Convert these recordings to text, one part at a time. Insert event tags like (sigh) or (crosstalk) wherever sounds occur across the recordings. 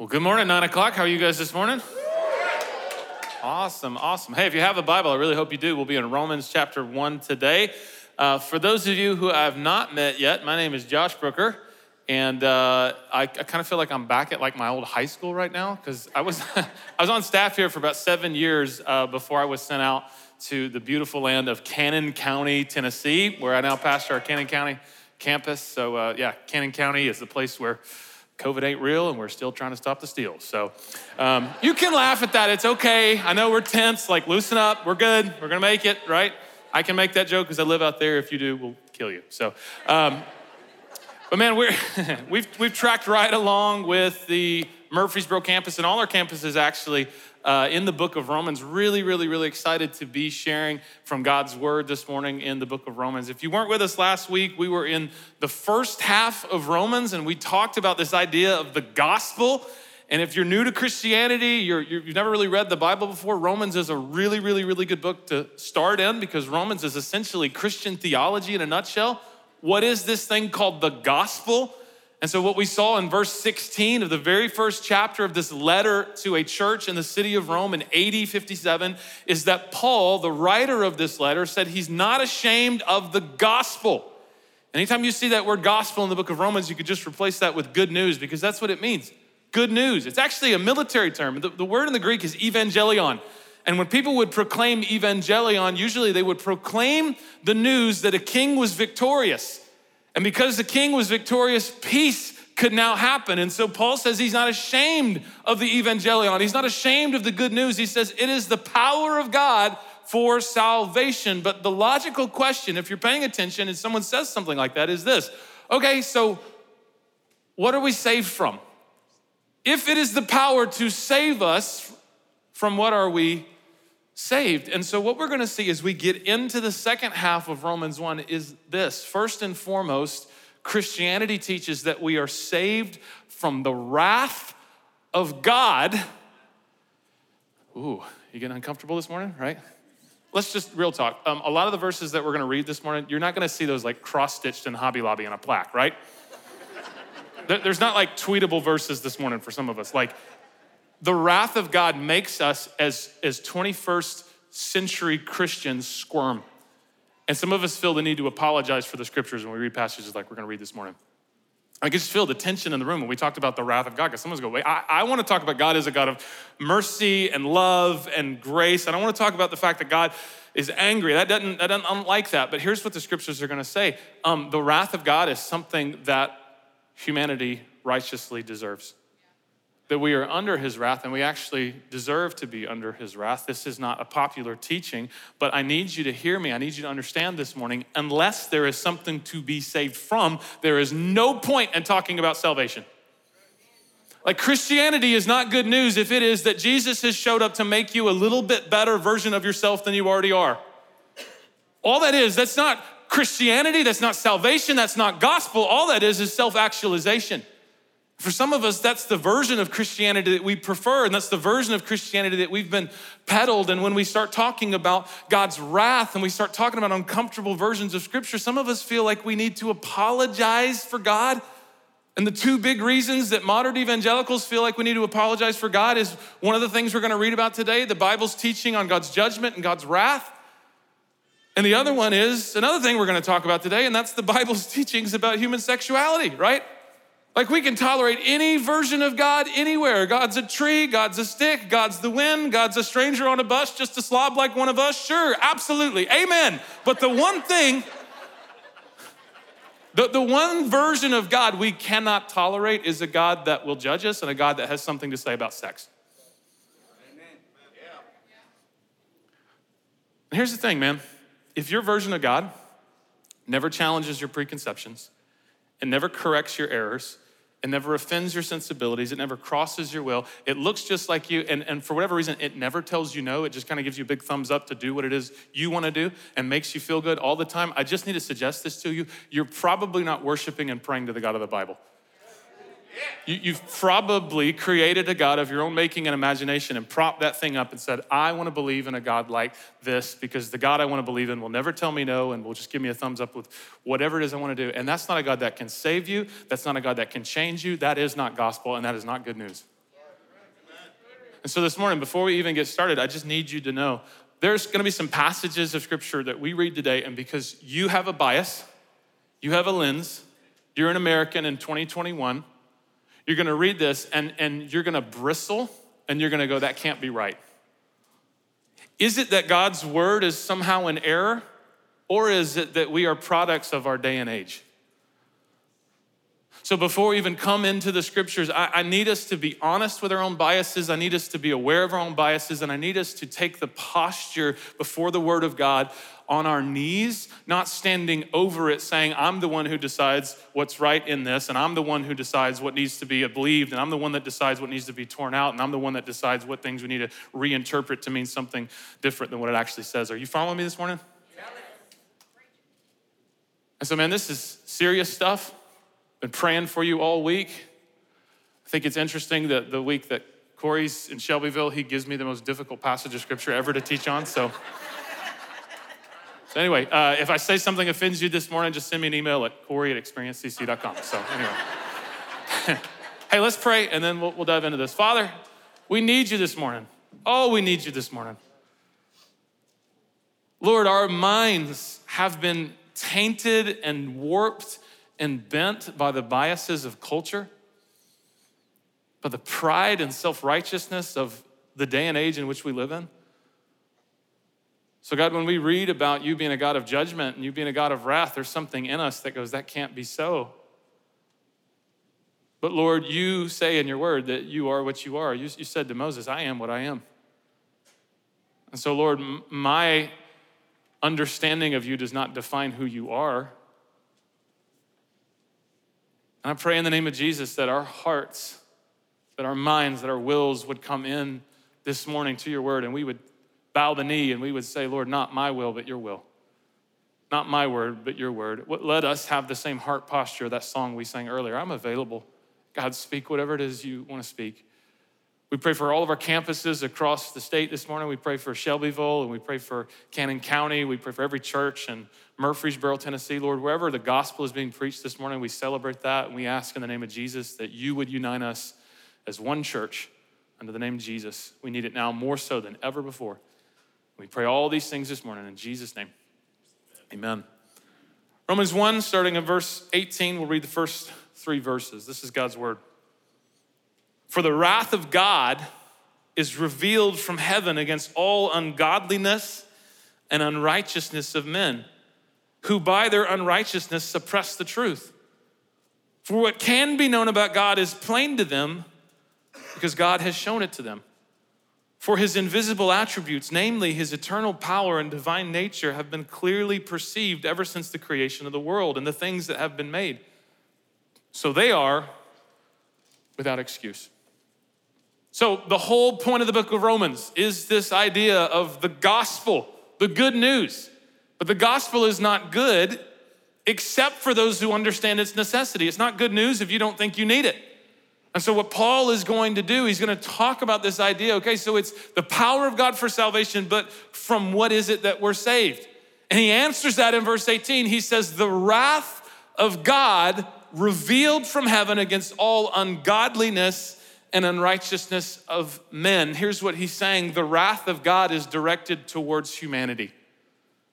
Well, good morning, nine o'clock. How are you guys this morning? Awesome, awesome. Hey, if you have a Bible, I really hope you do. We'll be in Romans chapter 1 today. Uh, for those of you who I have not met yet, my name is Josh Brooker, and uh, I, I kind of feel like I'm back at like my old high school right now because I was (laughs) I was on staff here for about seven years uh, before I was sent out to the beautiful land of Cannon County, Tennessee, where I now pastor our Cannon County campus. So uh, yeah, Cannon County is the place where COVID ain't real and we're still trying to stop the steals. So um, you can laugh at that. It's okay. I know we're tense. Like, loosen up. We're good. We're going to make it, right? I can make that joke because I live out there. If you do, we'll kill you. So, um, but man, we're, (laughs) we've, we've tracked right along with the Murfreesboro campus and all our campuses actually uh, in the book of Romans. Really, really, really excited to be sharing from God's word this morning in the book of Romans. If you weren't with us last week, we were in the first half of Romans and we talked about this idea of the gospel. And if you're new to Christianity, you have never really read the Bible before, Romans is a really, really, really good book to start in because Romans is essentially Christian theology in a nutshell. What is this thing called the gospel? And so, what we saw in verse 16 of the very first chapter of this letter to a church in the city of Rome in AD 57 is that Paul, the writer of this letter, said he's not ashamed of the gospel. Anytime you see that word gospel in the book of Romans, you could just replace that with good news because that's what it means. Good news. It's actually a military term. The, the word in the Greek is evangelion. And when people would proclaim evangelion, usually they would proclaim the news that a king was victorious. And because the king was victorious, peace could now happen. And so Paul says he's not ashamed of the evangelion. He's not ashamed of the good news. He says it is the power of God for salvation. But the logical question, if you're paying attention and someone says something like that, is this okay, so what are we saved from? If it is the power to save us, from what are we saved. And so, what we're going to see as we get into the second half of Romans 1 is this. First and foremost, Christianity teaches that we are saved from the wrath of God. Ooh, you getting uncomfortable this morning, right? Let's just real talk. Um, a lot of the verses that we're going to read this morning, you're not going to see those like cross stitched in Hobby Lobby on a plaque, right? (laughs) There's not like tweetable verses this morning for some of us. Like the wrath of God makes us as, as 21st century Christians squirm. And some of us feel the need to apologize for the scriptures when we read passages like we're going to read this morning. I can just feel the tension in the room when we talked about the wrath of God. Because someone's going, wait, I, I want to talk about God as a God of mercy and love and grace. And I want to talk about the fact that God is angry. That doesn't, that doesn't unlike that. But here's what the scriptures are going to say um, the wrath of God is something that humanity righteously deserves that we are under his wrath and we actually deserve to be under his wrath. This is not a popular teaching, but I need you to hear me. I need you to understand this morning. Unless there is something to be saved from, there is no point in talking about salvation. Like Christianity is not good news if it is that Jesus has showed up to make you a little bit better version of yourself than you already are. All that is, that's not Christianity, that's not salvation, that's not gospel. All that is is self actualization. For some of us, that's the version of Christianity that we prefer, and that's the version of Christianity that we've been peddled. And when we start talking about God's wrath and we start talking about uncomfortable versions of Scripture, some of us feel like we need to apologize for God. And the two big reasons that modern evangelicals feel like we need to apologize for God is one of the things we're going to read about today the Bible's teaching on God's judgment and God's wrath. And the other one is another thing we're going to talk about today, and that's the Bible's (laughs) teachings about human sexuality, right? Like we can tolerate any version of God anywhere. God's a tree, God's a stick, God's the wind, God's a stranger on a bus, just a slob like one of us. Sure, absolutely. Amen. But the one thing, the, the one version of God we cannot tolerate is a God that will judge us and a God that has something to say about sex. Here's the thing, man. If your version of God never challenges your preconceptions, it never corrects your errors. It never offends your sensibilities. It never crosses your will. It looks just like you. And, and for whatever reason, it never tells you no. It just kind of gives you a big thumbs up to do what it is you want to do and makes you feel good all the time. I just need to suggest this to you. You're probably not worshiping and praying to the God of the Bible. You, have probably created a God of your own making and imagination and propped that thing up and said, I want to believe in a God like this because the God I want to believe in will never tell me no and will just give me a thumbs up with whatever it is I want to do. And that's not a God that can save you. That's not a God that can change you. That is not gospel and that is not good news. And so this morning, before we even get started, I just need you to know there's gonna be some passages of scripture that we read today, and because you have a bias, you have a lens, you're an American in 2021, you're gonna read this and, and you're gonna bristle and you're gonna go, that can't be right. Is it that God's word is somehow an error? Or is it that we are products of our day and age? So before we even come into the scriptures, I, I, need us to be honest with our own biases. I need us to be aware of our own biases, and I need us to take the posture before the Word of God on our knees, not standing over it saying, I'm the one who decides what's right in this, and I'm the one who decides what needs to be believed, and I'm the one that decides what needs to be torn out, and I'm the one that decides what things we need to reinterpret to mean something different than what it actually says. Are you following me this morning? And so, man, this is serious stuff. Been praying for you all week. I think it's interesting that the week that Corey's in Shelbyville, he gives me the most difficult passage of scripture ever to teach on. So, so anyway, uh, if I say something offends you this morning, just send me an email at corey at experiencecc.com. So, anyway. (laughs) hey, let's pray and then we'll, we'll dive into this. Father, we need you this morning. Oh, we need you this morning. Lord, our minds have been tainted and warped and bent by the biases of culture, by the pride and self righteousness of the day and age in which we live in. So, God, when we read about you being a God of judgment and you being a God of wrath, there's something in us that goes, that can't be so. But Lord, you say in your word that you are what you are. You, you said to Moses, I am what I am. And so, Lord, my understanding of you does not define who you are. And I pray in the name of Jesus that our hearts, that our minds, that our wills would come in this morning to your word and we would bow the knee and we would say, Lord, not my will, but your will. Not my word, but your word. Let us have the same heart posture that song we sang earlier. I'm available. God, speak whatever it is you want to speak. We pray for all of our campuses across the state this morning. We pray for Shelbyville and we pray for Cannon County. We pray for every church in Murfreesboro, Tennessee. Lord, wherever the gospel is being preached this morning, we celebrate that and we ask in the name of Jesus that you would unite us as one church under the name of Jesus. We need it now more so than ever before. We pray all these things this morning in Jesus' name. Amen. Romans 1, starting in verse 18, we'll read the first three verses. This is God's word. For the wrath of God is revealed from heaven against all ungodliness and unrighteousness of men, who by their unrighteousness suppress the truth. For what can be known about God is plain to them because God has shown it to them. For his invisible attributes, namely his eternal power and divine nature, have been clearly perceived ever since the creation of the world and the things that have been made. So they are without excuse. So, the whole point of the book of Romans is this idea of the gospel, the good news. But the gospel is not good except for those who understand its necessity. It's not good news if you don't think you need it. And so, what Paul is going to do, he's going to talk about this idea. Okay, so it's the power of God for salvation, but from what is it that we're saved? And he answers that in verse 18. He says, The wrath of God revealed from heaven against all ungodliness and unrighteousness of men. Here's what he's saying the wrath of God is directed towards humanity.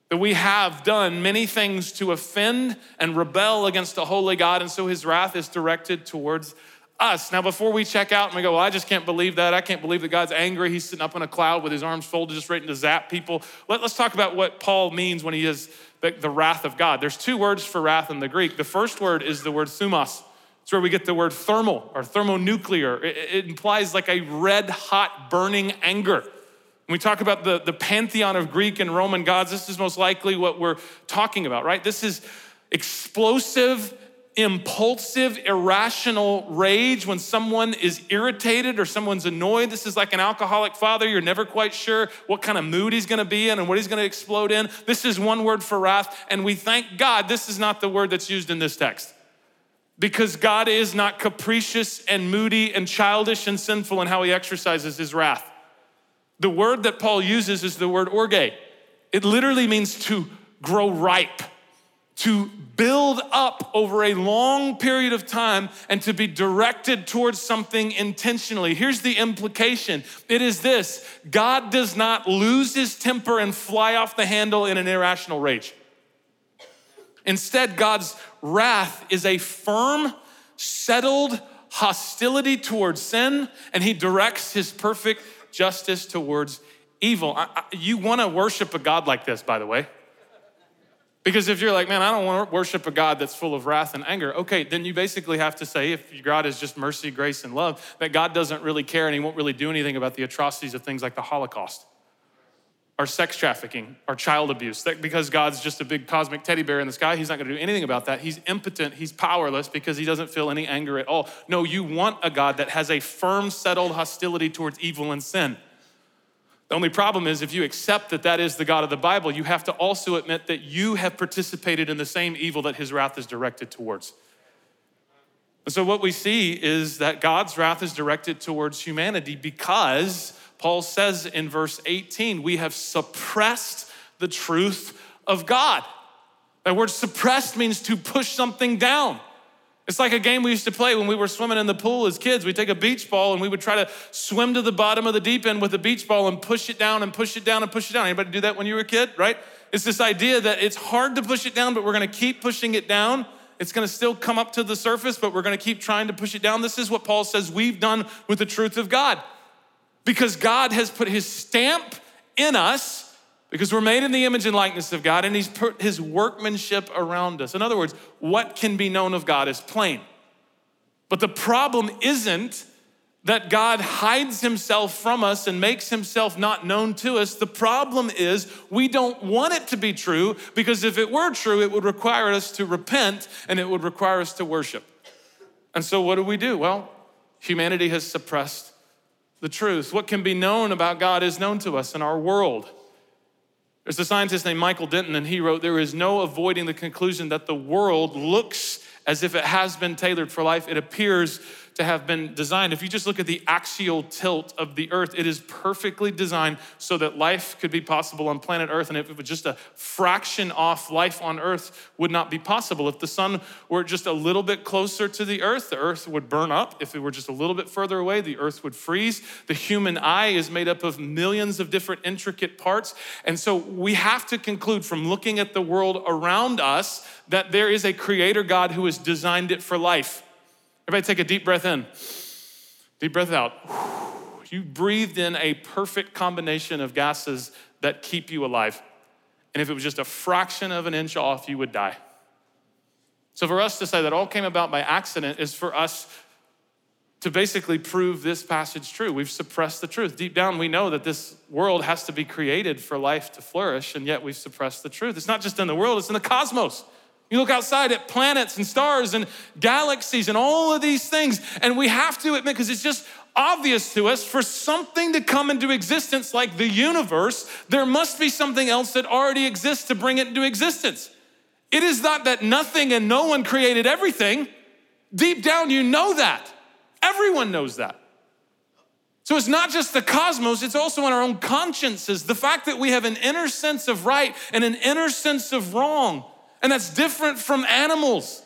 That we have done many things to offend and rebel against a holy God, and so his wrath is directed towards us. Now, before we check out and we go, well, I just can't believe that. I can't believe that God's angry. He's sitting up in a cloud with his arms folded, just ready to zap people. Let, us talk about what Paul means when he is the, the wrath of God. There's two words for wrath in the Greek. The first word is the word thumos. It's where we get the word thermal or thermonuclear. It, it implies like a red hot burning anger. When we talk about the, the pantheon of Greek and Roman gods, this is most likely what we're talking about, right? This is explosive, impulsive, irrational rage when someone is irritated or someone's annoyed. This is like an alcoholic father. You're never quite sure what kind of mood he's gonna be in and what he's gonna explode in. This is one word for wrath, and we thank God this is not the word that's used in this text because God is not capricious and moody and childish and sinful in how he exercises his wrath. The word that Paul uses is the word orge. It literally means to grow ripe, to build up over a long period of time and to be directed towards something intentionally. Here's the implication it is this God does not lose his temper and fly off the handle in an irrational rage. Instead, God's wrath is a firm, settled hostility towards sin, and he directs his perfect justice towards evil. I, I, you want to worship a God like this, by the way. Because if you're like, man, I don't want to worship a God that's full of wrath and anger, okay, then you basically have to say, if God is just mercy, grace, and love, that God doesn't really care and He won't really do anything about the atrocities of things like the Holocaust, or sex trafficking, or child abuse. That because God's just a big cosmic teddy bear in the sky, He's not going to do anything about that. He's impotent, He's powerless because He doesn't feel any anger at all. No, you want a God that has a firm, settled hostility towards evil and sin. The only problem is if you accept that that is the God of the Bible, you have to also admit that you have participated in the same evil that his wrath is directed towards. And so what we see is that God's wrath is directed towards humanity because Paul says in verse 18, we have suppressed the truth of God. That word suppressed means to push something down. It's like a game we used to play when we were swimming in the pool as kids. We'd take a beach ball and we would try to swim to the bottom of the deep end with a beach ball and push it down and push it down and push it down. Anybody do that when you were a kid, right? It's this idea that it's hard to push it down, but we're gonna keep pushing it down. It's gonna still come up to the surface, but we're gonna keep trying to push it down. This is what Paul says we've done with the truth of God. Because God has put his stamp in us because we're made in the image and likeness of God, and He's put His workmanship around us. In other words, what can be known of God is plain. But the problem isn't that God hides Himself from us and makes Himself not known to us. The problem is we don't want it to be true because if it were true, it would require us to repent and it would require us to worship. And so, what do we do? Well, humanity has suppressed the truth. What can be known about God is known to us in our world. There's a scientist named Michael Denton, and he wrote, There is no avoiding the conclusion that the world looks as if it has been tailored for life. It appears to have been designed. If you just look at the axial tilt of the earth, it is perfectly designed so that life could be possible on planet earth. And if it was just a fraction off, life on earth would not be possible. If the sun were just a little bit closer to the earth, the earth would burn up. If it were just a little bit further away, the earth would freeze. The human eye is made up of millions of different intricate parts. And so we have to conclude from looking at the world around us that there is a creator God who has designed it for life. Everybody take a deep breath in, deep breath out. You breathed in a perfect combination of gases that keep you alive. And if it was just a fraction of an inch off, you would die. So for us to say that all came about by accident is for us to basically prove this passage true. We've suppressed the truth. Deep down, we know that this world has to be created for life to flourish, and yet we've suppressed the truth. It's not just in the world, it's in the cosmos. You look outside at planets and stars and galaxies and all of these things, and we have to admit, because it's just obvious to us, for something to come into existence like the universe, there must be something else that already exists to bring it into existence. It is not that nothing and no one created everything. Deep down, you know that. Everyone knows that. So it's not just the cosmos, it's also in our own consciences. The fact that we have an inner sense of right and an inner sense of wrong and that's different from animals.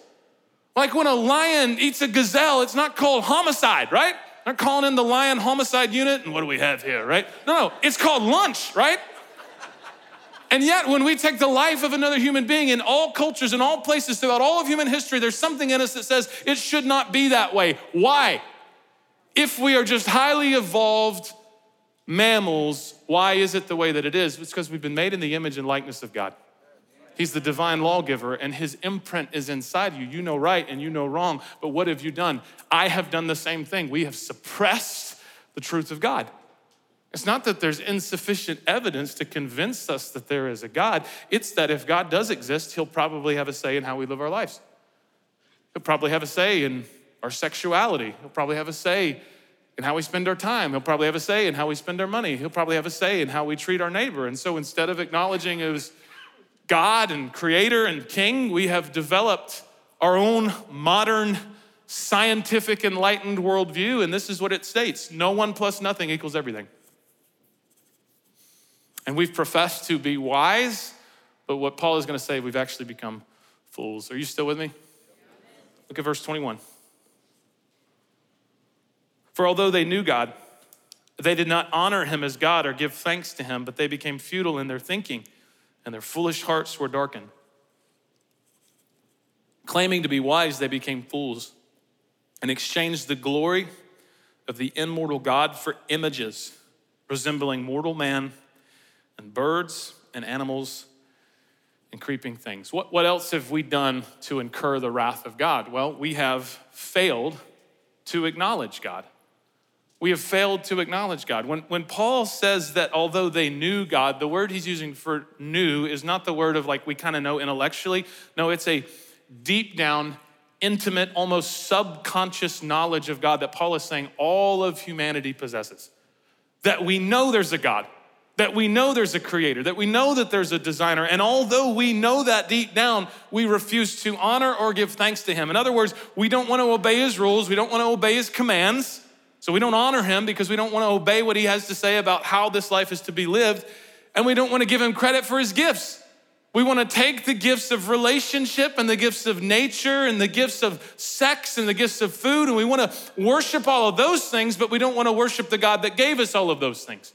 Like when a lion eats a gazelle, it's not called homicide, right? They're calling in the lion homicide unit, and what do we have here, right? No, no, it's called lunch, right? And yet, when we take the life of another human being in all cultures, in all places, throughout all of human history, there's something in us that says it should not be that way. Why? If we are just highly evolved mammals, why is it the way that it is? It's because we've been made in the image and likeness of God. He's the divine lawgiver, and his imprint is inside you. You know right and you know wrong, but what have you done? I have done the same thing. We have suppressed the truth of God. It's not that there's insufficient evidence to convince us that there is a God, it's that if God does exist, he'll probably have a say in how we live our lives. He'll probably have a say in our sexuality, he'll probably have a say in how we spend our time. He'll probably have a say in how we spend our money. He'll probably have a say in how we treat our neighbor. And so instead of acknowledging it was God and creator and king, we have developed our own modern scientific enlightened worldview, and this is what it states no one plus nothing equals everything. And we've professed to be wise, but what Paul is going to say, we've actually become fools. Are you still with me? Look at verse 21. For although they knew God, they did not honor him as God or give thanks to him, but they became futile in their thinking, and their foolish hearts were darkened. Claiming to be wise, they became fools and exchanged the glory of the immortal God for images resembling mortal man and birds and animals and creeping things. What, what else have we done to incur the wrath of God? Well, we have failed to acknowledge God. We have failed to acknowledge God. When, when Paul says that although they knew God, the word he's using for knew is not the word of like we kind of know intellectually. No, it's a deep down, intimate, almost subconscious knowledge of God that Paul is saying all of humanity possesses. That we know there's a God that we know there's a creator, that we know that there's a designer. And although we know that deep down, we refuse to honor or give thanks to him. In other words, we don't want to obey his rules, we don't want to obey his commands. So we don't honor him because we don't want to obey what he has to say about how this life is to be lived. And we don't want to give him credit for his gifts. We want to take the gifts of relationship and the gifts of nature and the gifts of sex and the gifts of food, and we want to worship all of those things, but we don't want to worship the God that gave us all of those things.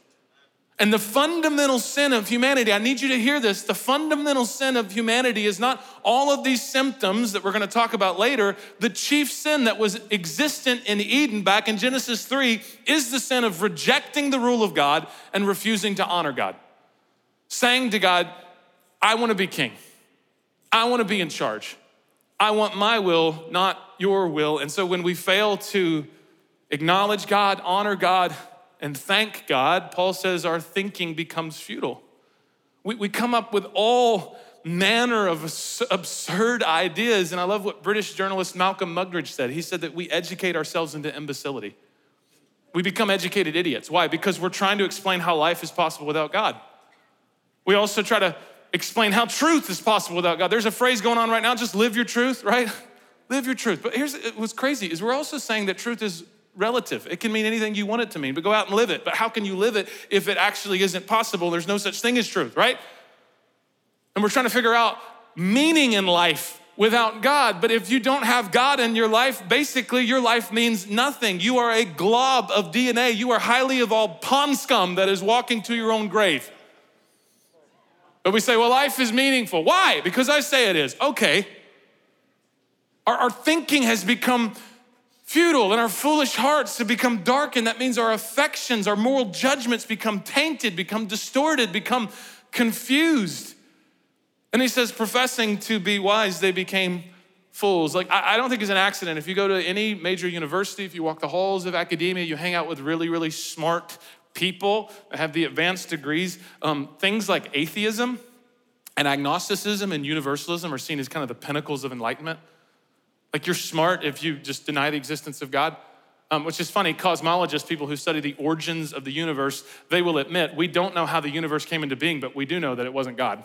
And the fundamental sin of humanity, I need you to hear this. The fundamental sin of humanity is not all of these symptoms that we're going to talk about later. The chief sin that was existent in Eden back in Genesis 3 is the sin of rejecting the rule of God and refusing to honor God. Saying to God, I want to be king. I want to be in charge. I want my will, not your will. And so when we fail to acknowledge God, honor God, and thank God, Paul says our thinking becomes futile. We, we come up with all manner of absurd ideas. And I love what British journalist Malcolm Muggeridge said. He said that we educate ourselves into imbecility. We become educated idiots. Why? Because we're trying to explain how life is possible without God. We also try to explain how truth is possible without God. There's a phrase going on right now just live your truth, right? (laughs) Live your truth. But here's what's crazy is we're also saying that truth is relative. It can mean anything you want it to mean, but go out and live it. But how can you live it if it actually isn't possible? There's no such thing as truth, right? And we're trying to figure out meaning in life without God. But if you don't have God in your life, basically your life means nothing. You are a glob of DNA. You are highly evolved pond scum that is walking to your own grave. But we say, well, life is meaningful. Why? Because I say it is. Okay. Our, our thinking has become futile and our foolish hearts have become darkened. That means our affections, our moral judgments become tainted, become distorted, become confused. And he says, professing to be wise, they became fools. Like, I don't think it's an accident. If you go to any major university, if you walk the halls of academia, you hang out with really, really smart people that have the advanced degrees, um, things like atheism and agnosticism and universalism are seen as kind of the pinnacles of enlightenment. Like you're smart if you just deny the existence of God. Um, which is funny, cosmologists, people who study the origins of the universe, they will admit we don't know how the universe came into being, but we do know that it wasn't God.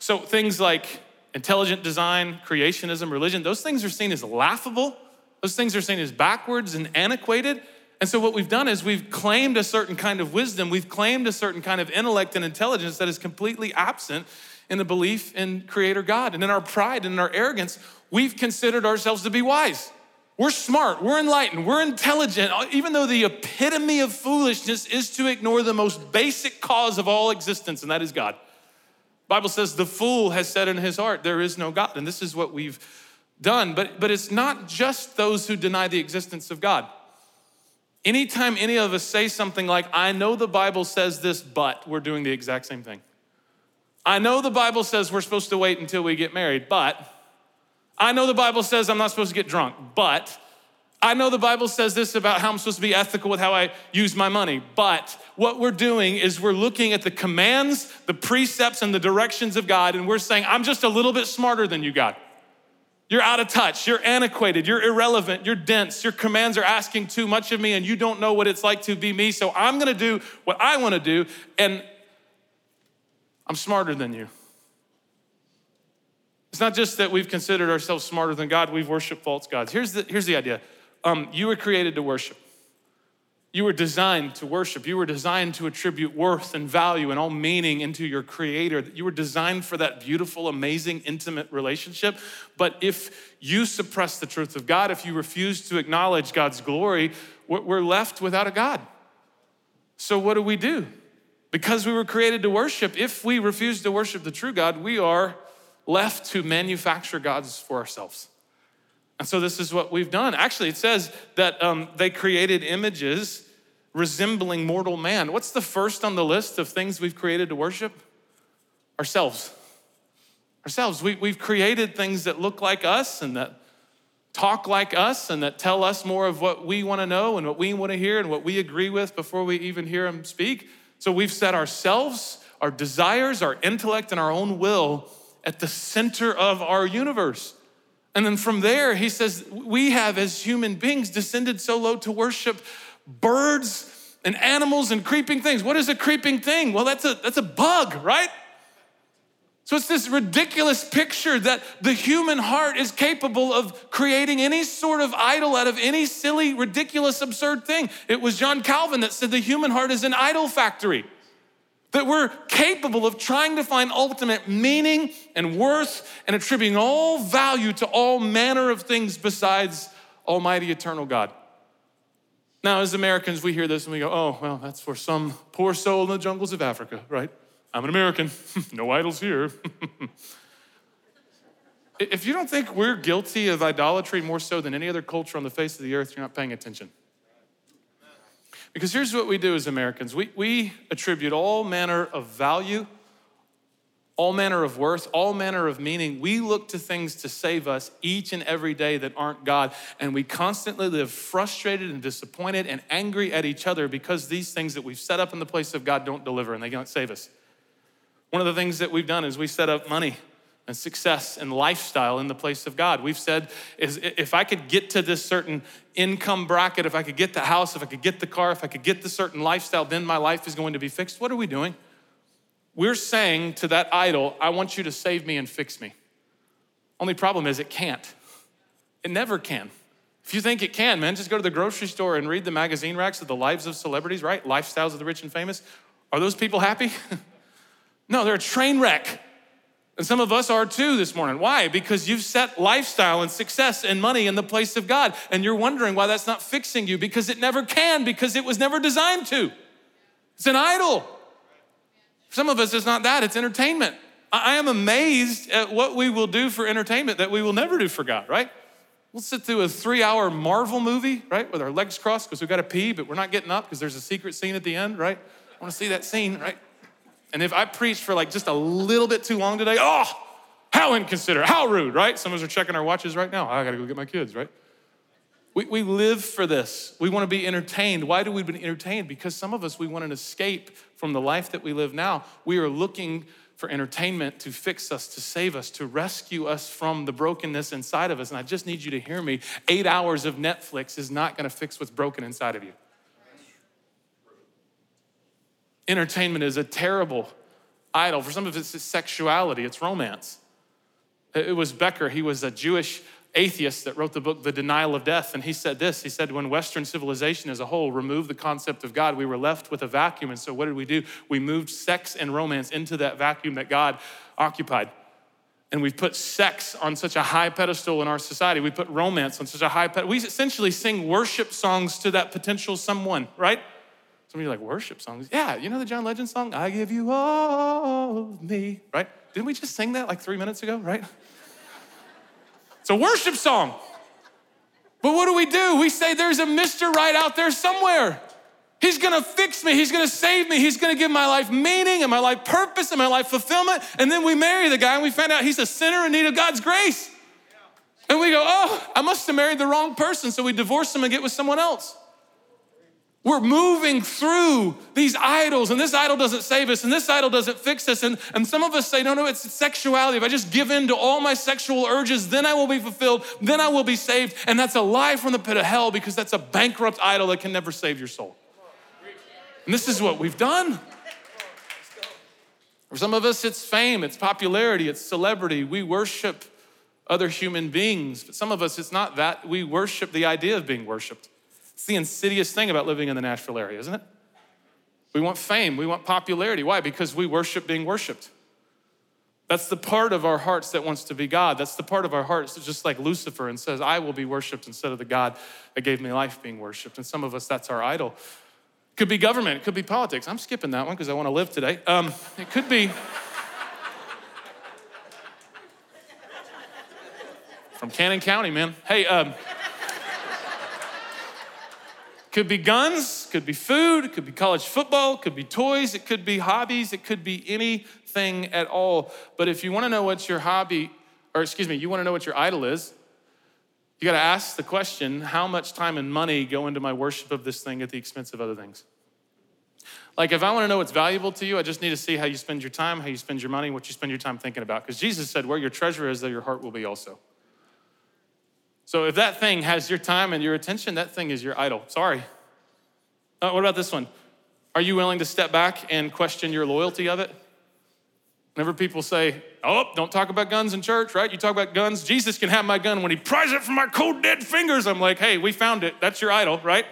So things like intelligent design, creationism, religion, those things are seen as laughable. Those things are seen as backwards and antiquated. And so what we've done is we've claimed a certain kind of wisdom, we've claimed a certain kind of intellect and intelligence that is completely absent in the belief in Creator God. And in our pride and in our arrogance, we've considered ourselves to be wise. We're smart, we're enlightened, we're intelligent, uh, even though the epitome of foolishness is to ignore the most basic cause of all existence, and that is God. Bible says the fool has said in his heart, there is no God. And this is what we've done. But, but it's not just those who deny the existence of God. Anytime any of us say something like, I know the Bible says this, but we're doing the exact same thing. I know the Bible says we're supposed to wait until we get married, but I know the Bible says I'm not supposed to get drunk, but I know the Bible says this about how I'm supposed to be ethical with how I use my money, but what we're doing is we're looking at the commands, the precepts, and the directions of God, and we're saying, I'm just a little bit smarter than you, God. You're out of touch, you're antiquated, you're irrelevant, you're dense, your commands are asking too much of me, and you don't know what it's like to be me, so I'm gonna do what I wanna do, and I'm smarter than you. It's not just that we've considered ourselves smarter than God, we've worshiped false gods. Here's the, here's the idea um, you were created to worship. You were designed to worship. You were designed to attribute worth and value and all meaning into your creator. You were designed for that beautiful, amazing, intimate relationship. But if you suppress the truth of God, if you refuse to acknowledge God's glory, we're left without a God. So, what do we do? Because we were created to worship, if we refuse to worship the true God, we are left to manufacture gods for ourselves. And so this is what we've done. Actually, it says that um, they created images resembling mortal man. What's the first on the list of things we've created to worship? Ourselves. Ourselves. We, we've created things that look like us and that talk like us and that tell us more of what we want to know and what we want to hear and what we agree with before we even hear them speak. So we've set ourselves, our desires, our intellect, and our own will at the center of our universe. And then from there, he says, we have as human beings descended so low to worship birds and animals and creeping things. What is a creeping thing? Well, that's a, that's a bug, right? So it's this ridiculous picture that the human heart is capable of creating any sort of idol out of any silly, ridiculous, absurd thing. It was John Calvin that said the human heart is an idol factory. That we're capable of trying to find ultimate meaning and worth and attributing all value to all manner of things besides Almighty Eternal God. Now, as Americans, we hear this and we go, oh, well, that's for some poor soul in the jungles of Africa, right? I'm an American, (laughs) no idols here. (laughs) if you don't think we're guilty of idolatry more so than any other culture on the face of the earth, you're not paying attention. Because here's what we do as Americans we, we attribute all manner of value, all manner of worth, all manner of meaning. We look to things to save us each and every day that aren't God. And we constantly live frustrated and disappointed and angry at each other because these things that we've set up in the place of God don't deliver and they don't save us. One of the things that we've done is we set up money and success and lifestyle in the place of God. We've said is if I could get to this certain income bracket, if I could get the house, if I could get the car, if I could get the certain lifestyle, then my life is going to be fixed. What are we doing? We're saying to that idol, I want you to save me and fix me. Only problem is it can't. It never can. If you think it can, man, just go to the grocery store and read the magazine racks of the lives of celebrities, right? Lifestyles of the rich and famous. Are those people happy? (laughs) no, they're a train wreck. And some of us are too this morning. Why? Because you've set lifestyle and success and money in the place of God. And you're wondering why that's not fixing you because it never can, because it was never designed to. It's an idol. some of us, it's not that, it's entertainment. I am amazed at what we will do for entertainment that we will never do for God, right? We'll sit through a three hour Marvel movie, right, with our legs crossed because we've got to pee, but we're not getting up because there's a secret scene at the end, right? I want to see that scene, right? And if I preach for like just a little bit too long today, oh, how inconsiderate, how rude, right? Some of us are checking our watches right now. I gotta go get my kids, right? We, we live for this. We wanna be entertained. Why do we be entertained? Because some of us, we want an escape from the life that we live now. We are looking for entertainment to fix us, to save us, to rescue us from the brokenness inside of us. And I just need you to hear me. Eight hours of Netflix is not gonna fix what's broken inside of you. Entertainment is a terrible idol. For some of it's sexuality, it's romance. It was Becker, he was a Jewish atheist that wrote the book The Denial of Death. And he said this He said, When Western civilization as a whole removed the concept of God, we were left with a vacuum. And so what did we do? We moved sex and romance into that vacuum that God occupied. And we've put sex on such a high pedestal in our society. We put romance on such a high pedestal. We essentially sing worship songs to that potential someone, right? Some of you like worship songs. Yeah, you know the John Legend song? I give you all of me, right? Didn't we just sing that like three minutes ago, right? It's a worship song. But what do we do? We say there's a Mr. Right out there somewhere. He's gonna fix me. He's gonna save me. He's gonna give my life meaning and my life purpose and my life fulfillment. And then we marry the guy and we find out he's a sinner in need of God's grace. And we go, oh, I must have married the wrong person. So we divorce him and get with someone else. We're moving through these idols, and this idol doesn't save us, and this idol doesn't fix us. And, and some of us say, no, no, it's sexuality. If I just give in to all my sexual urges, then I will be fulfilled, then I will be saved. And that's a lie from the pit of hell because that's a bankrupt idol that can never save your soul. And this is what we've done. For some of us, it's fame, it's popularity, it's celebrity. We worship other human beings. But some of us, it's not that. We worship the idea of being worshiped. It's the insidious thing about living in the Nashville area, isn't it? We want fame, we want popularity. Why? Because we worship being worshiped. That's the part of our hearts that wants to be God. That's the part of our hearts that's just like Lucifer and says, I will be worshiped instead of the God that gave me life being worshiped. And some of us, that's our idol. It could be government, it could be politics. I'm skipping that one because I want to live today. Um, it could be. (laughs) from Cannon County, man. Hey, um, could be guns, could be food, could be college football, could be toys, it could be hobbies, it could be anything at all. But if you want to know what your hobby, or excuse me, you want to know what your idol is, you got to ask the question how much time and money go into my worship of this thing at the expense of other things? Like, if I want to know what's valuable to you, I just need to see how you spend your time, how you spend your money, what you spend your time thinking about. Because Jesus said, Where your treasure is, there your heart will be also. So if that thing has your time and your attention, that thing is your idol. Sorry. Uh, what about this one? Are you willing to step back and question your loyalty of it? Whenever people say, oh, don't talk about guns in church, right? You talk about guns, Jesus can have my gun when he pries it from my cold, dead fingers. I'm like, hey, we found it. That's your idol, right?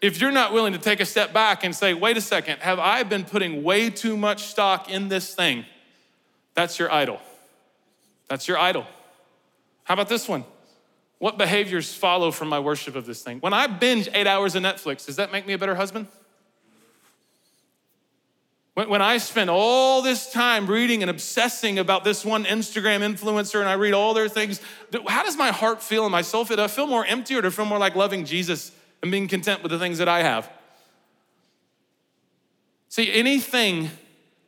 If you're not willing to take a step back and say, wait a second, have I been putting way too much stock in this thing? That's your idol. That's your idol. How about this one? What behaviors follow from my worship of this thing? When I binge eight hours of Netflix, does that make me a better husband? When, I spend all this time reading and obsessing about this one Instagram influencer and I read all their things, how does my heart feel and my soul feel? Do I feel more empty or do I feel more like loving Jesus and being content with the things that I have? See, anything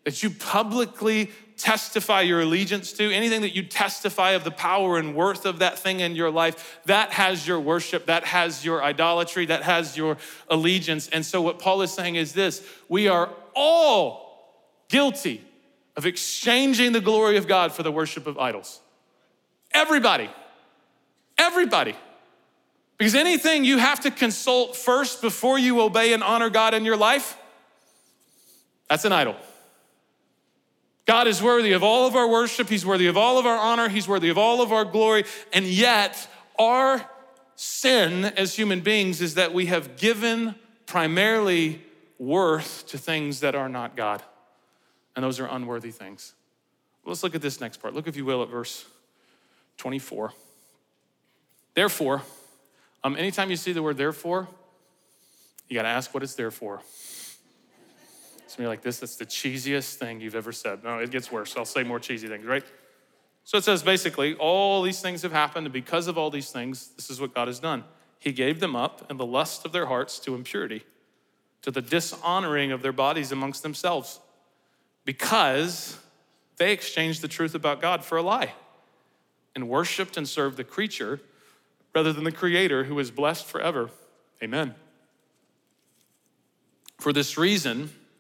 that you publicly testify your allegiance to, anything that you testify of the power and worth of that thing in your life, that has your worship, that has your idolatry, that has your allegiance. And so, what Paul is saying is this we are all guilty of exchanging the glory of God for the worship of idols. Everybody. Everybody. Because anything you have to consult first before you obey and honor God in your life, that's an idol. God is worthy of all of our worship. He's worthy of all of our honor. He's worthy of all of our glory. And yet, our sin as human beings is that we have given primarily worth to things that are not God. And those are unworthy things. Let's look at this next part. Look, if you will, at verse 24. Therefore, um, anytime you see the word therefore, you got to ask what it's there for. Some of you are like, this, that's the cheesiest thing you've ever said. No, it gets worse. I'll say more cheesy things, right? So it says basically, all these things have happened, and because of all these things, this is what God has done. He gave them up in the lust of their hearts to impurity, to the dishonoring of their bodies amongst themselves, because they exchanged the truth about God for a lie and worshiped and served the creature rather than the creator who is blessed forever. Amen. For this reason,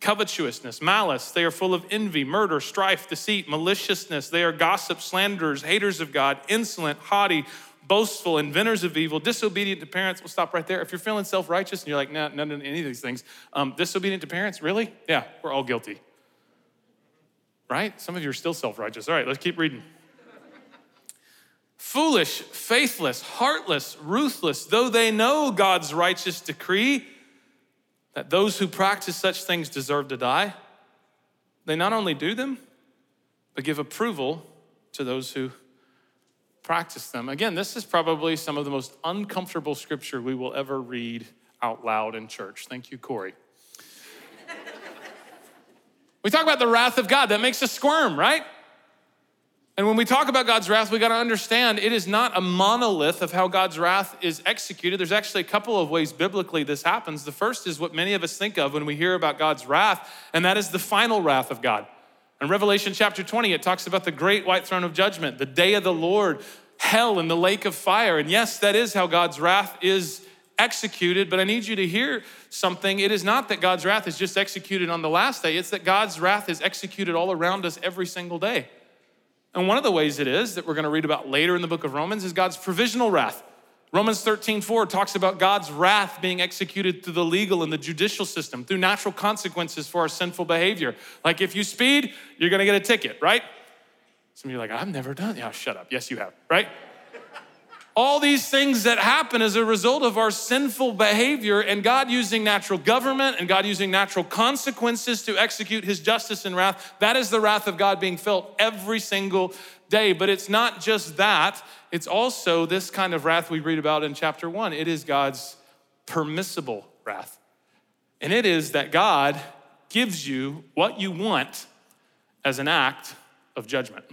covetousness, malice. They are full of envy, murder, strife, deceit, maliciousness. They are gossips, slanderers, haters of God, insolent, haughty, boastful, inventors of evil, disobedient to parents. We'll stop right there. If you're feeling self righteous and you're like, nah, none of any of these things, um, disobedient to parents, really? Yeah, we're all guilty. Right? Some of you are still self righteous. All right, let's keep reading. Foolish, faithless, heartless, ruthless, though they know God's righteous decree that those who practice such things deserve to die, they not only do them, but give approval to those who practice them. Again, this is probably some of the most uncomfortable scripture we will ever read out loud in church. Thank you, Corey. (laughs) we talk about the wrath of God, that makes us squirm, right? And when we talk about God's wrath, we got to understand it is not a monolith of how God's wrath is executed. There's actually a couple of ways biblically this happens. The first is what many of us think of when we hear about God's wrath, and that is the final wrath of God. In Revelation chapter 20, it talks about the great white throne of judgment, the day of the Lord, hell, and the lake of fire. And yes, that is how God's wrath is executed, but I need you to hear something. It is not that God's wrath is just executed on the last day, it's that God's wrath is executed all around us every single day. And one of the ways it is that we're going to read about later in the book of Romans is God's provisional wrath. Romans 13, 4 talks about God's wrath being executed through the legal and the judicial system, through natural consequences for our sinful behavior. Like if you speed, you're gonna get a ticket, right? Some of you are like, I've never done. Yeah, shut up. Yes, you have, right? All these things that happen as a result of our sinful behavior and God using natural government and God using natural consequences to execute his justice and wrath. That is the wrath of God being felt every single day. But it's not just that, it's also this kind of wrath we read about in chapter one. It is God's permissible wrath. And it is that God gives you what you want as an act of judgment.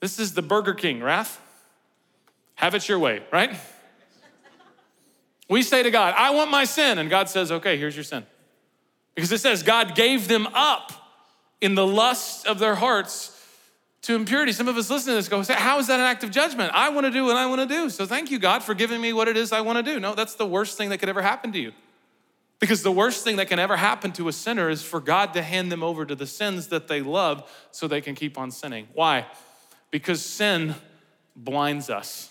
This is the Burger King wrath. Have it your way, right? We say to God, I want my sin. And God says, okay, here's your sin. Because it says God gave them up in the lust of their hearts to impurity. Some of us listening to this go, How is that an act of judgment? I want to do what I want to do. So thank you, God, for giving me what it is I want to do. No, that's the worst thing that could ever happen to you. Because the worst thing that can ever happen to a sinner is for God to hand them over to the sins that they love so they can keep on sinning. Why? Because sin blinds us.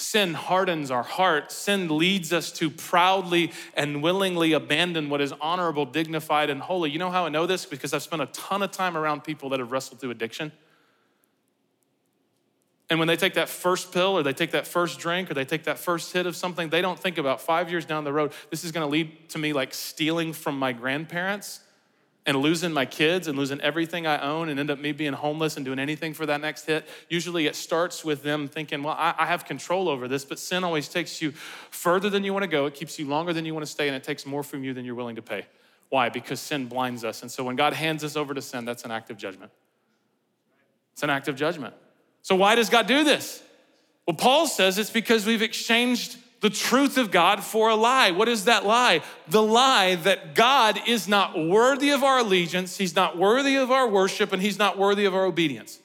Sin hardens our heart. Sin leads us to proudly and willingly abandon what is honorable, dignified, and holy. You know how I know this? Because I've spent a ton of time around people that have wrestled through addiction. And when they take that first pill or they take that first drink or they take that first hit of something, they don't think about five years down the road, this is gonna lead to me like stealing from my grandparents and losing my kids and losing everything I own and end up me being homeless and doing anything for that next hit. Usually it starts with them thinking, well, I, I have control over this, but sin always takes you further than you want to go. It keeps you longer than you want to stay, and it takes more from you than you're willing to pay. Why? Because sin blinds us. And so when God hands us over to sin, that's an act of judgment. It's an act of judgment. So why does God do this? Well, Paul says it's because we've exchanged the truth of God for a lie. What is that lie? The lie that God is not worthy of our allegiance, He's not worthy of our worship, and He's not worthy of our obedience.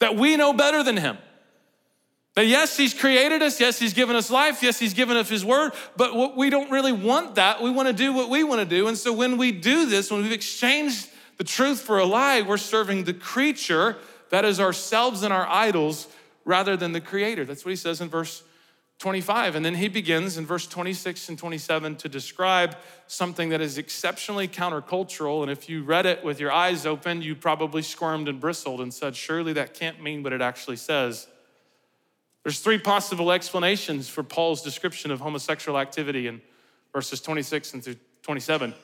That we know better than Him. That yes, He's created us, yes, He's given us life, yes, He's given us His word, but what we don't really want that. We want to do what we want to do. And so when we do this, when we've exchanged the truth for a lie, we're serving the creature, that is ourselves and our idols, rather than the creator. That's what He says in verse 25. And then he begins in verse 26 and 27 to describe something that is exceptionally countercultural. And if you read it with your eyes open, you probably squirmed and bristled and said, Surely that can't mean what it actually says. There's three possible explanations for Paul's description of homosexual activity in verses 26 and through 27.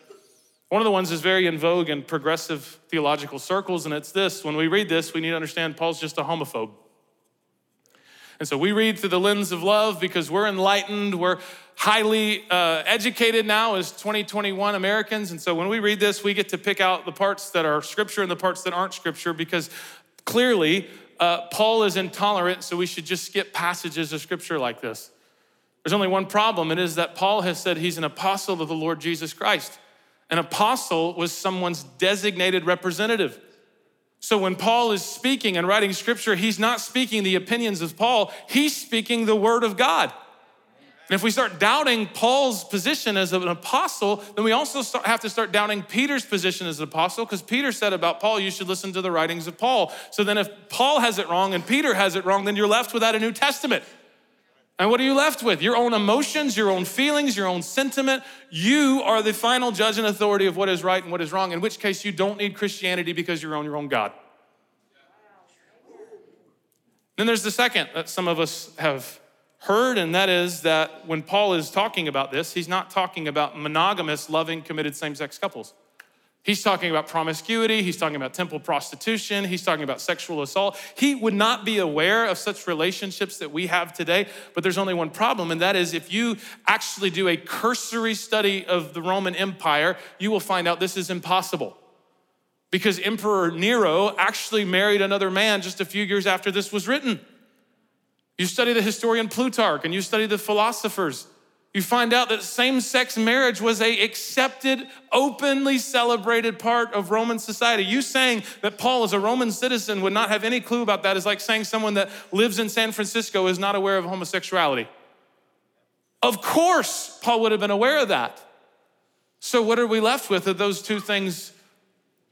One of the ones is very in vogue in progressive theological circles, and it's this when we read this, we need to understand Paul's just a homophobe. And so we read through the lens of love because we're enlightened, we're highly uh, educated now as 2021 Americans. And so when we read this, we get to pick out the parts that are scripture and the parts that aren't scripture because clearly uh, Paul is intolerant, so we should just skip passages of scripture like this. There's only one problem, it is that Paul has said he's an apostle of the Lord Jesus Christ. An apostle was someone's designated representative. So when Paul is speaking and writing scripture, he's not speaking the opinions of Paul, he's speaking the word of God. And if we start doubting Paul's position as an apostle, then we also start, have to start doubting Peter's position as an apostle, because Peter said about Paul, you should listen to the writings of Paul. So then, if Paul has it wrong and Peter has it wrong, then you're left without a New Testament. And what are you left with? Your own emotions, your own feelings, your own sentiment. You are the final judge and authority of what is right and what is wrong, in which case you don't need Christianity because you're on your own God. Then there's the second that some of us have heard, and that is that when Paul is talking about this, he's not talking about monogamous, loving, committed same sex couples. He's talking about promiscuity. He's talking about temple prostitution. He's talking about sexual assault. He would not be aware of such relationships that we have today, but there's only one problem, and that is if you actually do a cursory study of the Roman Empire, you will find out this is impossible. Because Emperor Nero actually married another man just a few years after this was written. You study the historian Plutarch and you study the philosophers you find out that same sex marriage was a accepted, openly celebrated part of Roman society. You saying that Paul, as a Roman citizen, would not have any clue about that is like saying someone that lives in San Francisco is not aware of homosexuality. Of course, Paul would have been aware of that. So, what are we left with if those two things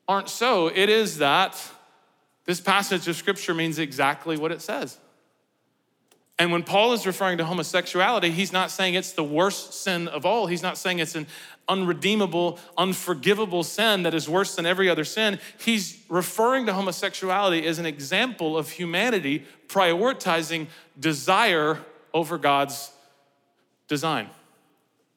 aren't so? It is that this passage of scripture means exactly what it says. And when Paul is referring to homosexuality, he's not saying it's the worst sin of all. He's not saying it's an unredeemable, unforgivable sin that is worse than every other sin. He's referring to homosexuality as an example of humanity prioritizing desire over God's design.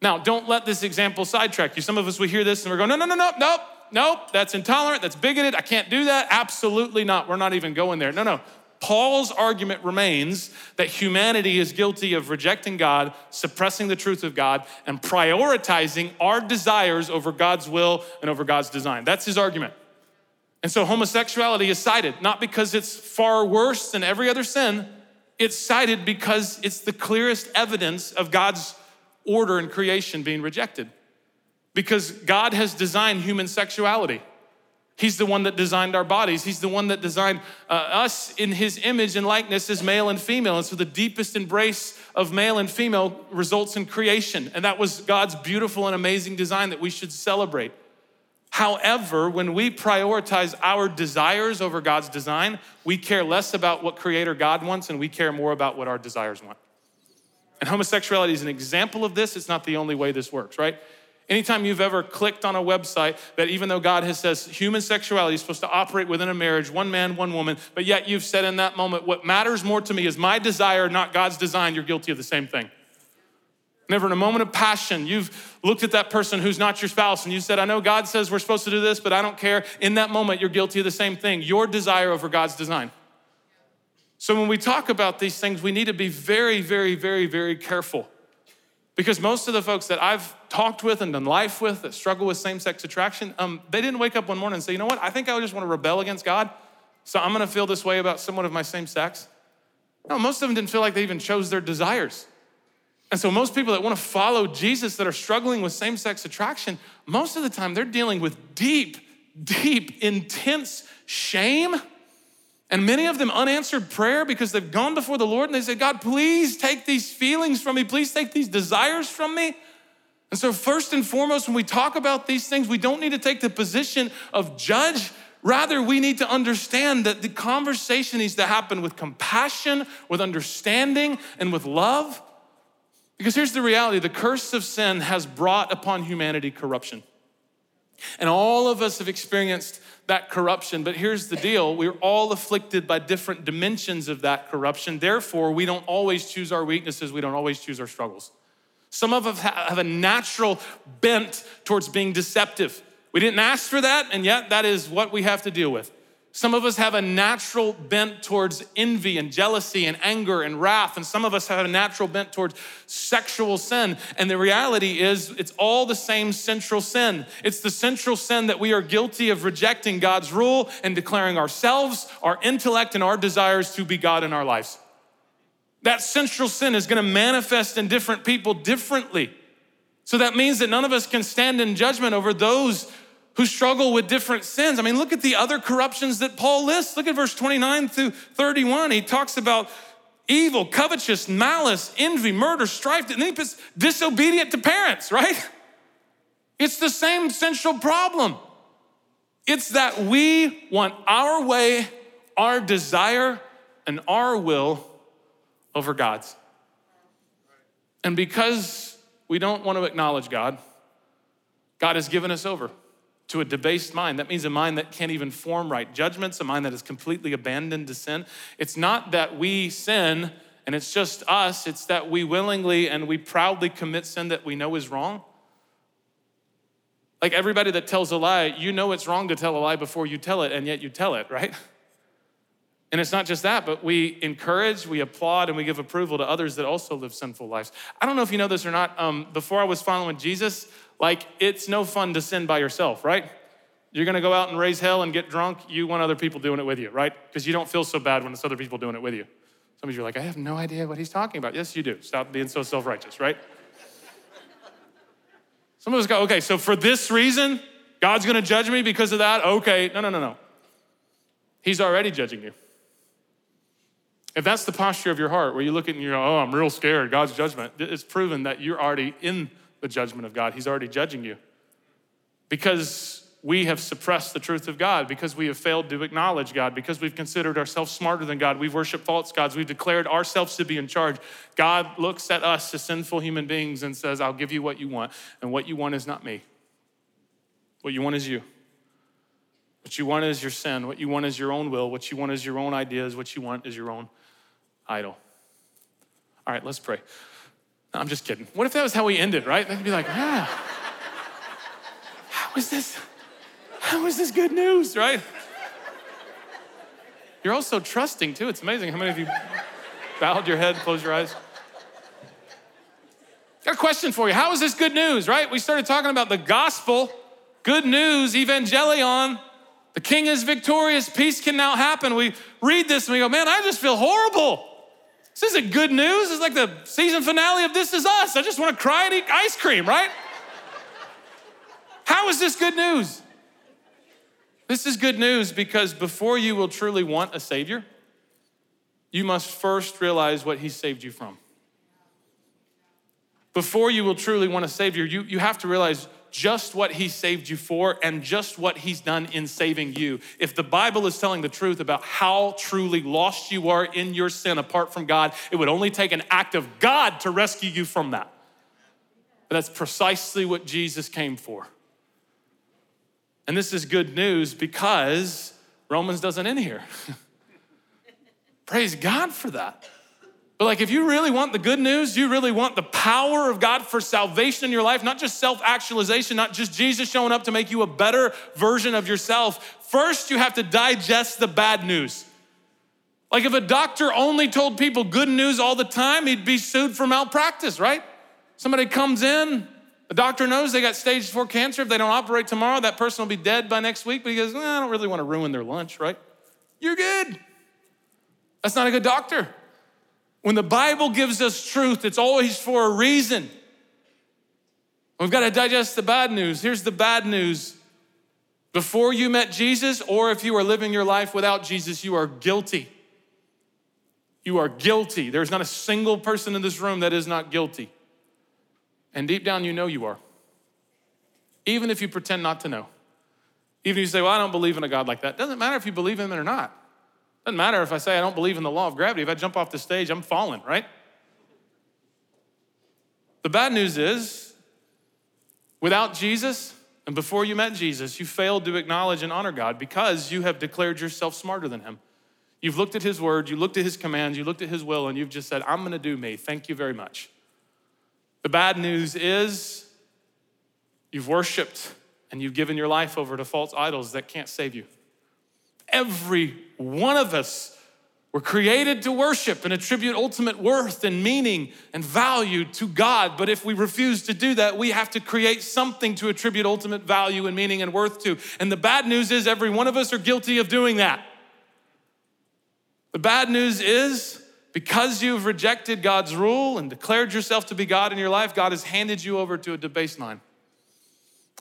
Now, don't let this example sidetrack you. Some of us, we hear this and we're going, no, no, no, no, nope, nope, that's intolerant, that's bigoted, I can't do that. Absolutely not. We're not even going there. No, no. Paul's argument remains that humanity is guilty of rejecting God, suppressing the truth of God, and prioritizing our desires over God's will and over God's design. That's his argument. And so homosexuality is cited, not because it's far worse than every other sin, it's cited because it's the clearest evidence of God's order and creation being rejected. Because God has designed human sexuality. He's the one that designed our bodies. He's the one that designed uh, us in his image and likeness as male and female. And so the deepest embrace of male and female results in creation. And that was God's beautiful and amazing design that we should celebrate. However, when we prioritize our desires over God's design, we care less about what Creator God wants and we care more about what our desires want. And homosexuality is an example of this. It's not the only way this works, right? Anytime you've ever clicked on a website that even though God has says human sexuality is supposed to operate within a marriage, one man, one woman, but yet you've said in that moment, what matters more to me is my desire, not God's design, you're guilty of the same thing. Never in a moment of passion, you've looked at that person who's not your spouse and you said, I know God says we're supposed to do this, but I don't care. In that moment, you're guilty of the same thing your desire over God's design. So when we talk about these things, we need to be very, very, very, very careful. Because most of the folks that I've talked with and done life with that struggle with same sex attraction, um, they didn't wake up one morning and say, you know what, I think I just want to rebel against God, so I'm going to feel this way about someone of my same sex. No, most of them didn't feel like they even chose their desires. And so, most people that want to follow Jesus that are struggling with same sex attraction, most of the time they're dealing with deep, deep, intense shame and many of them unanswered prayer because they've gone before the Lord and they said, God, please take these feelings from me. Please take these desires from me. And so, first and foremost, when we talk about these things, we don't need to take the position of judge. Rather, we need to understand that the conversation needs to happen with compassion, with understanding, and with love. Because here's the reality the curse of sin has brought upon humanity corruption. And all of us have experienced that corruption. But here's the deal we're all afflicted by different dimensions of that corruption. Therefore, we don't always choose our weaknesses, we don't always choose our struggles. Some of us have a natural bent towards being deceptive. We didn't ask for that, and yet that is what we have to deal with. Some of us have a natural bent towards envy and jealousy and anger and wrath, and some of us have a natural bent towards sexual sin. And the reality is, it's all the same central sin. It's the central sin that we are guilty of rejecting God's rule and declaring ourselves, our intellect, and our desires to be God in our lives. That central sin is gonna manifest in different people differently. So that means that none of us can stand in judgment over those who struggle with different sins. I mean, look at the other corruptions that Paul lists. Look at verse 29 through 31. He talks about evil, covetous, malice, envy, murder, strife, and then he puts disobedient to parents, right? It's the same central problem. It's that we want our way, our desire, and our will over God's. And because we don't want to acknowledge God, God has given us over to a debased mind. That means a mind that can't even form right judgments, a mind that is completely abandoned to sin. It's not that we sin and it's just us, it's that we willingly and we proudly commit sin that we know is wrong. Like everybody that tells a lie, you know it's wrong to tell a lie before you tell it, and yet you tell it, right? And it's not just that, but we encourage, we applaud, and we give approval to others that also live sinful lives. I don't know if you know this or not. Um, before I was following Jesus, like, it's no fun to sin by yourself, right? You're gonna go out and raise hell and get drunk. You want other people doing it with you, right? Because you don't feel so bad when it's other people doing it with you. Some of you are like, I have no idea what he's talking about. Yes, you do. Stop being so self righteous, right? Some of us go, okay, so for this reason, God's gonna judge me because of that? Okay, no, no, no, no. He's already judging you. If that's the posture of your heart, where you look at and you go, oh, I'm real scared, God's judgment, it's proven that you're already in the judgment of God. He's already judging you. Because we have suppressed the truth of God, because we have failed to acknowledge God, because we've considered ourselves smarter than God, we've worshiped false gods, we've declared ourselves to be in charge. God looks at us as sinful human beings and says, I'll give you what you want, and what you want is not me. What you want is you. What you want is your sin. What you want is your own will. What you want is your own ideas. What you want is your own idol. All right, let's pray. I'm just kidding. What if that was how we ended, right? They'd be like, ah, how is this? How is this good news, right? You're also trusting too. It's amazing how many of you bowed your head, closed your eyes. Got a question for you. How is this good news, right? We started talking about the gospel, good news, evangelion. The king is victorious. Peace can now happen. We read this and we go, man, I just feel horrible. This isn't good news. It's like the season finale of This Is Us. I just want to cry and eat ice cream, right? How is this good news? This is good news because before you will truly want a Savior, you must first realize what He saved you from. Before you will truly want a Savior, you, you have to realize just what he saved you for and just what he's done in saving you. If the Bible is telling the truth about how truly lost you are in your sin apart from God, it would only take an act of God to rescue you from that. But that's precisely what Jesus came for. And this is good news because Romans doesn't end here. (laughs) Praise God for that. But like, if you really want the good news, you really want the power of God for salvation in your life, not just self actualization, not just Jesus showing up to make you a better version of yourself, first you have to digest the bad news. Like, if a doctor only told people good news all the time, he'd be sued for malpractice, right? Somebody comes in, the doctor knows they got stage four cancer. If they don't operate tomorrow, that person will be dead by next week. But he goes, well, I don't really want to ruin their lunch, right? You're good. That's not a good doctor. When the Bible gives us truth, it's always for a reason. We've got to digest the bad news. Here's the bad news. Before you met Jesus, or if you are living your life without Jesus, you are guilty. You are guilty. There's not a single person in this room that is not guilty. And deep down, you know you are. Even if you pretend not to know. Even if you say, Well, I don't believe in a God like that. Doesn't matter if you believe in him or not. Doesn't matter if I say I don't believe in the law of gravity. If I jump off the stage, I'm falling, right? The bad news is, without Jesus, and before you met Jesus, you failed to acknowledge and honor God because you have declared yourself smarter than Him. You've looked at His word, you looked at His commands, you looked at His will, and you've just said, I'm gonna do me. Thank you very much. The bad news is, you've worshiped and you've given your life over to false idols that can't save you. Every one of us were created to worship and attribute ultimate worth and meaning and value to God. But if we refuse to do that, we have to create something to attribute ultimate value and meaning and worth to. And the bad news is, every one of us are guilty of doing that. The bad news is, because you've rejected God's rule and declared yourself to be God in your life, God has handed you over to a debased mind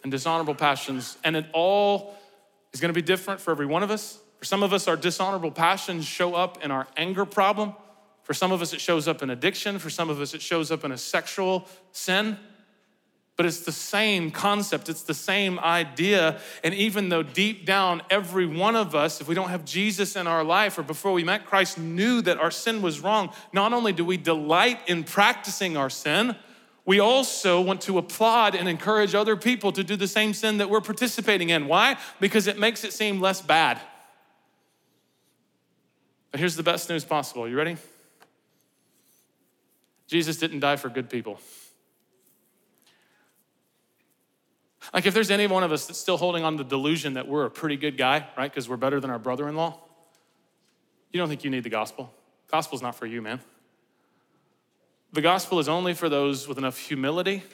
and dishonorable passions. And it all is going to be different for every one of us. For some of us, our dishonorable passions show up in our anger problem. For some of us, it shows up in addiction. For some of us, it shows up in a sexual sin. But it's the same concept, it's the same idea. And even though deep down, every one of us, if we don't have Jesus in our life or before we met Christ, knew that our sin was wrong, not only do we delight in practicing our sin, we also want to applaud and encourage other people to do the same sin that we're participating in. Why? Because it makes it seem less bad. But here's the best news possible. You ready? Jesus didn't die for good people. Like, if there's any one of us that's still holding on to the delusion that we're a pretty good guy, right, because we're better than our brother in law, you don't think you need the gospel. Gospel's not for you, man. The gospel is only for those with enough humility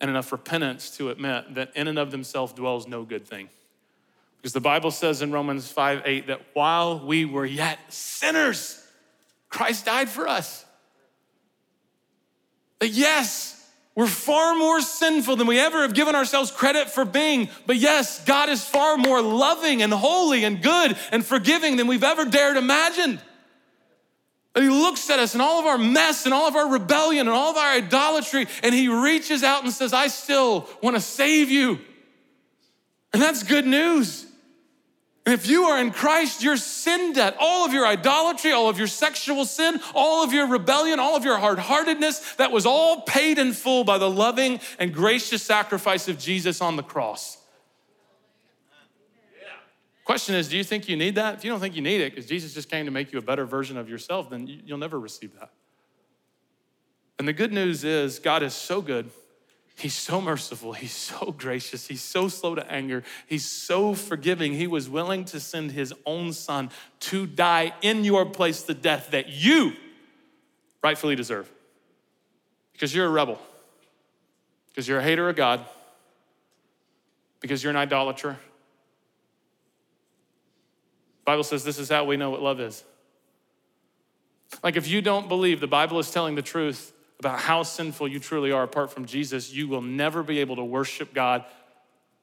and enough repentance to admit that in and of themselves dwells no good thing. Because the Bible says in Romans 5 8 that while we were yet sinners, Christ died for us. That yes, we're far more sinful than we ever have given ourselves credit for being. But yes, God is far more loving and holy and good and forgiving than we've ever dared imagine. But he looks at us and all of our mess and all of our rebellion and all of our idolatry, and he reaches out and says, I still want to save you. And that's good news. And if you are in Christ, your sin debt, all of your idolatry, all of your sexual sin, all of your rebellion, all of your hard heartedness, that was all paid in full by the loving and gracious sacrifice of Jesus on the cross. Question is, do you think you need that? If you don't think you need it, because Jesus just came to make you a better version of yourself, then you'll never receive that. And the good news is, God is so good. He's so merciful. He's so gracious. He's so slow to anger. He's so forgiving. He was willing to send his own son to die in your place the death that you rightfully deserve. Because you're a rebel, because you're a hater of God, because you're an idolater Bible says this is how we know what love is. Like if you don't believe the Bible is telling the truth about how sinful you truly are apart from Jesus, you will never be able to worship God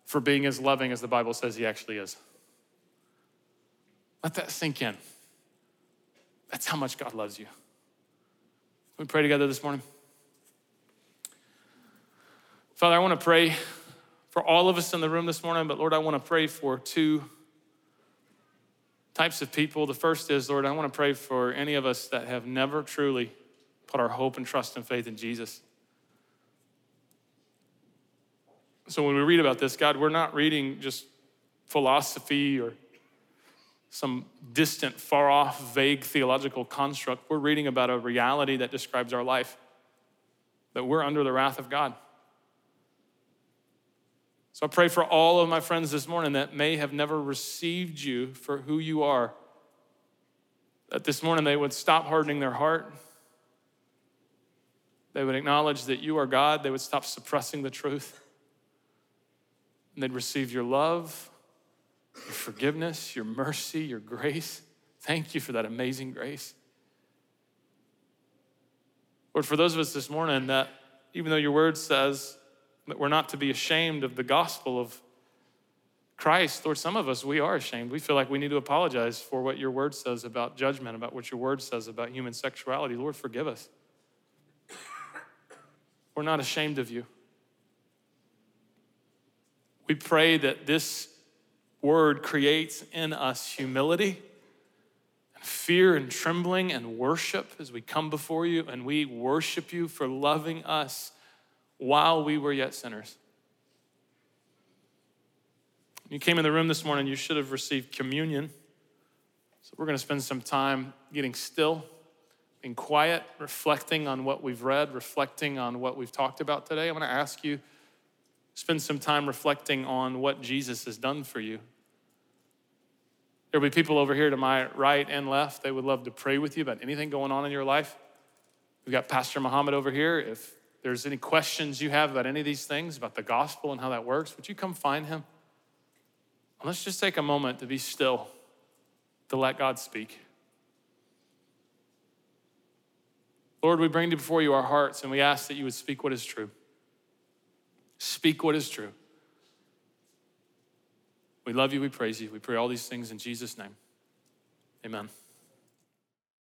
for being as loving as the Bible says he actually is. Let that sink in. That's how much God loves you. We pray together this morning? Father, I want to pray for all of us in the room this morning, but Lord, I want to pray for two types of people. The first is, Lord, I want to pray for any of us that have never truly put our hope and trust and faith in Jesus. So when we read about this, God, we're not reading just philosophy or some distant, far off, vague theological construct. We're reading about a reality that describes our life, that we're under the wrath of God. So I pray for all of my friends this morning that may have never received you for who you are, that this morning they would stop hardening their heart. They would acknowledge that you are God. They would stop suppressing the truth. And they'd receive your love, your forgiveness, your mercy, your grace. Thank you for that amazing grace. Lord, for those of us this morning that even though your word says that we're not to be ashamed of the gospel of Christ. Lord, some of us, we are ashamed. We feel like we need to apologize for what your word says about judgment, about what your word says about human sexuality. Lord, forgive us. We're not ashamed of you. We pray that this word creates in us humility and fear and trembling and worship as we come before you and we worship you for loving us while we were yet sinners. You came in the room this morning, you should have received communion. So we're going to spend some time getting still, being quiet, reflecting on what we've read, reflecting on what we've talked about today. I'm going to ask you spend some time reflecting on what Jesus has done for you. There'll be people over here to my right and left. They would love to pray with you about anything going on in your life. We've got Pastor Muhammad over here. If there's any questions you have about any of these things, about the gospel and how that works, would you come find him? And let's just take a moment to be still, to let God speak. Lord, we bring before you our hearts and we ask that you would speak what is true. Speak what is true. We love you, we praise you. We pray all these things in Jesus' name. Amen.